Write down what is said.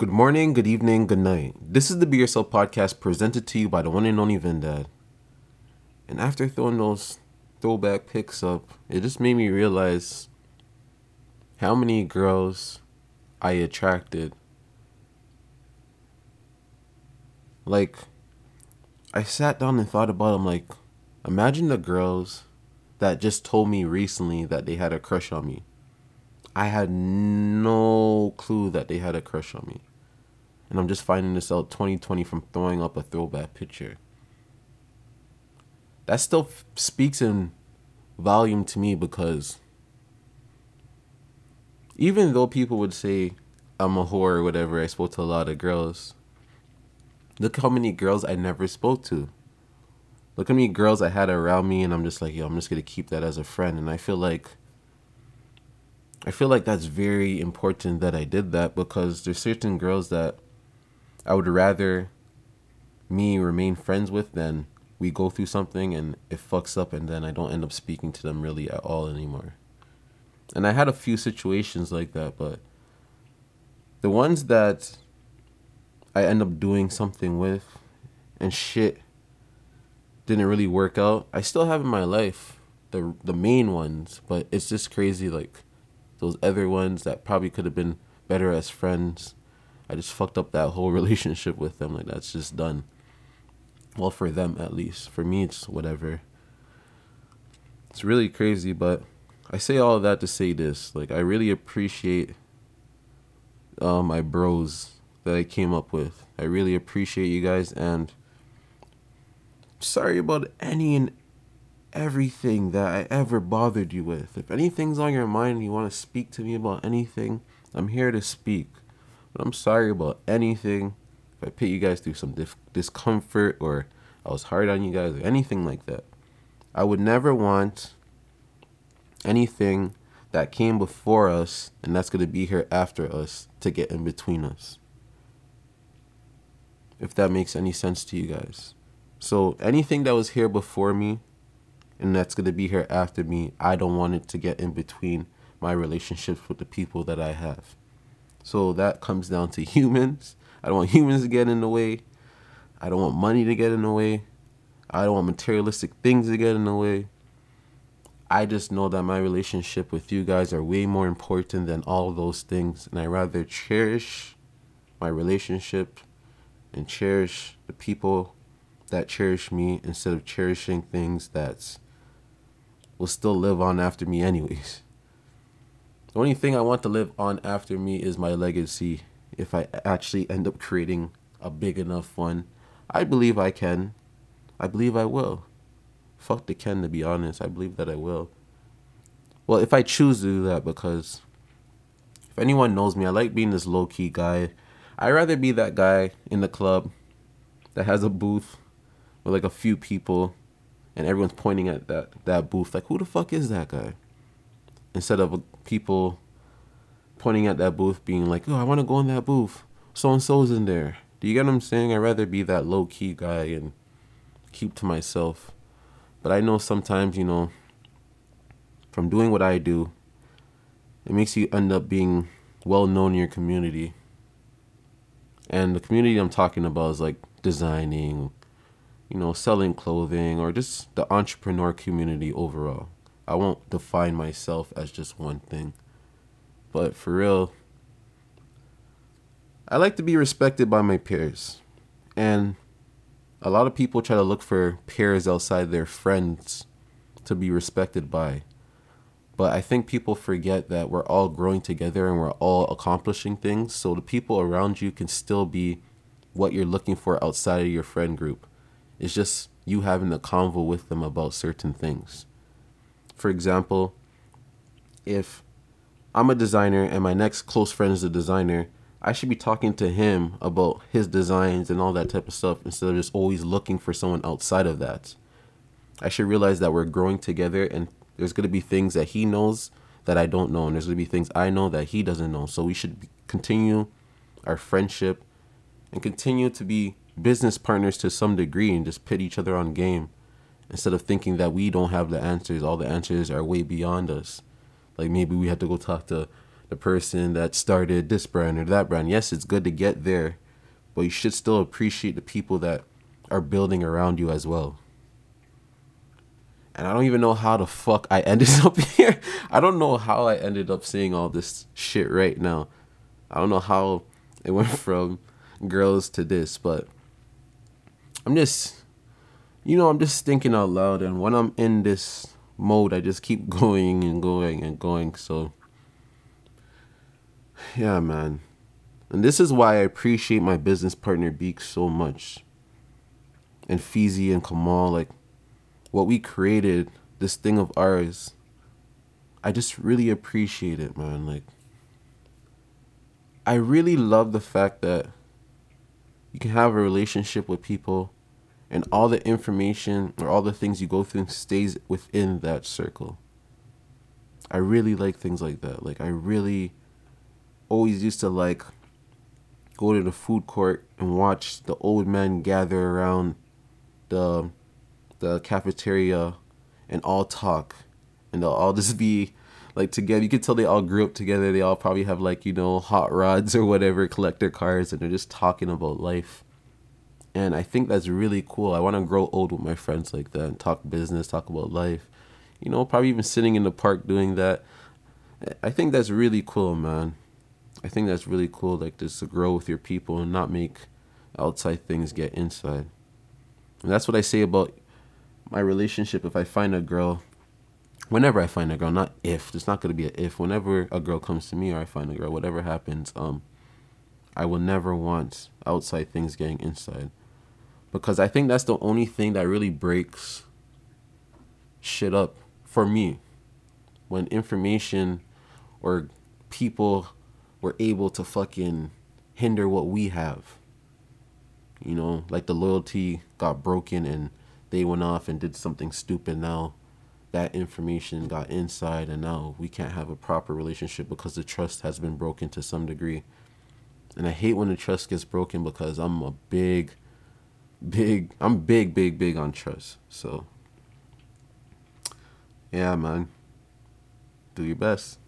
Good morning, good evening, good night. This is the Be Yourself podcast presented to you by the one and only Vindad. And after throwing those throwback picks up, it just made me realize how many girls I attracted. Like, I sat down and thought about them. Like, imagine the girls that just told me recently that they had a crush on me. I had no clue that they had a crush on me. And I'm just finding this out 2020 from throwing up a throwback picture. That still f- speaks in volume to me because even though people would say I'm a whore or whatever, I spoke to a lot of girls. Look how many girls I never spoke to. Look how many girls I had around me, and I'm just like, yo, I'm just gonna keep that as a friend. And I feel like I feel like that's very important that I did that because there's certain girls that I would rather me remain friends with than we go through something and it fucks up and then I don't end up speaking to them really at all anymore. And I had a few situations like that, but the ones that I end up doing something with and shit didn't really work out, I still have in my life the the main ones, but it's just crazy like those other ones that probably could have been better as friends I just fucked up that whole relationship with them. Like that's just done. Well, for them at least. For me, it's whatever. It's really crazy, but I say all of that to say this. Like I really appreciate uh, my bros that I came up with. I really appreciate you guys and sorry about any and everything that I ever bothered you with. If anything's on your mind and you want to speak to me about anything, I'm here to speak. But I'm sorry about anything. If I put you guys through some dif- discomfort or I was hard on you guys or anything like that. I would never want anything that came before us and that's going to be here after us to get in between us. If that makes any sense to you guys. So anything that was here before me and that's going to be here after me, I don't want it to get in between my relationships with the people that I have. So that comes down to humans. I don't want humans to get in the way. I don't want money to get in the way. I don't want materialistic things to get in the way. I just know that my relationship with you guys are way more important than all those things. And I rather cherish my relationship and cherish the people that cherish me instead of cherishing things that will still live on after me anyways. The only thing I want to live on after me is my legacy. If I actually end up creating a big enough one, I believe I can. I believe I will. Fuck the can, to be honest. I believe that I will. Well, if I choose to do that, because if anyone knows me, I like being this low key guy. I'd rather be that guy in the club that has a booth with like a few people and everyone's pointing at that, that booth. Like, who the fuck is that guy? instead of people pointing at that booth being like, oh, I want to go in that booth. So and so's in there. Do you get what I'm saying? I'd rather be that low key guy and keep to myself. But I know sometimes, you know, from doing what I do, it makes you end up being well known in your community. And the community I'm talking about is like designing, you know, selling clothing, or just the entrepreneur community overall. I won't define myself as just one thing. But for real, I like to be respected by my peers. And a lot of people try to look for peers outside their friends to be respected by. But I think people forget that we're all growing together and we're all accomplishing things. So the people around you can still be what you're looking for outside of your friend group. It's just you having a convo with them about certain things for example, if I'm a designer and my next close friend is a designer, I should be talking to him about his designs and all that type of stuff instead of just always looking for someone outside of that. I should realize that we're growing together and there's going to be things that he knows that I don't know and there's going to be things I know that he doesn't know. So we should continue our friendship and continue to be business partners to some degree and just pit each other on game instead of thinking that we don't have the answers all the answers are way beyond us like maybe we have to go talk to the person that started this brand or that brand. Yes, it's good to get there, but you should still appreciate the people that are building around you as well. And I don't even know how the fuck I ended up here. I don't know how I ended up seeing all this shit right now. I don't know how it went from girls to this, but I'm just, you know, I'm just thinking out loud. And when I'm in this mode, I just keep going and going and going. So, yeah, man. And this is why I appreciate my business partner Beak so much. And Feezy and Kamal, like what we created, this thing of ours. I just really appreciate it, man. Like I really love the fact that you can have a relationship with people and all the information or all the things you go through stays within that circle. I really like things like that. Like I really always used to like go to the food court and watch the old men gather around the the cafeteria and all talk and they'll all just be like together. You can tell they all grew up together. They all probably have like you know hot rods or whatever, collector cars, and they're just talking about life. And I think that's really cool. I want to grow old with my friends like that and talk business, talk about life. You know, probably even sitting in the park doing that. I think that's really cool, man. I think that's really cool, like just to grow with your people and not make outside things get inside. And that's what I say about my relationship. If I find a girl, whenever I find a girl, not if, it's not gonna be an if. Whenever a girl comes to me or I find a girl, whatever happens, um, I will never want outside things getting inside, because I think that's the only thing that really breaks shit up for me. When information or people were able to fucking hinder what we have. You know, like the loyalty got broken and they went off and did something stupid now that information got inside and now we can't have a proper relationship because the trust has been broken to some degree and i hate when the trust gets broken because i'm a big big i'm big big big on trust. So yeah man. Do your best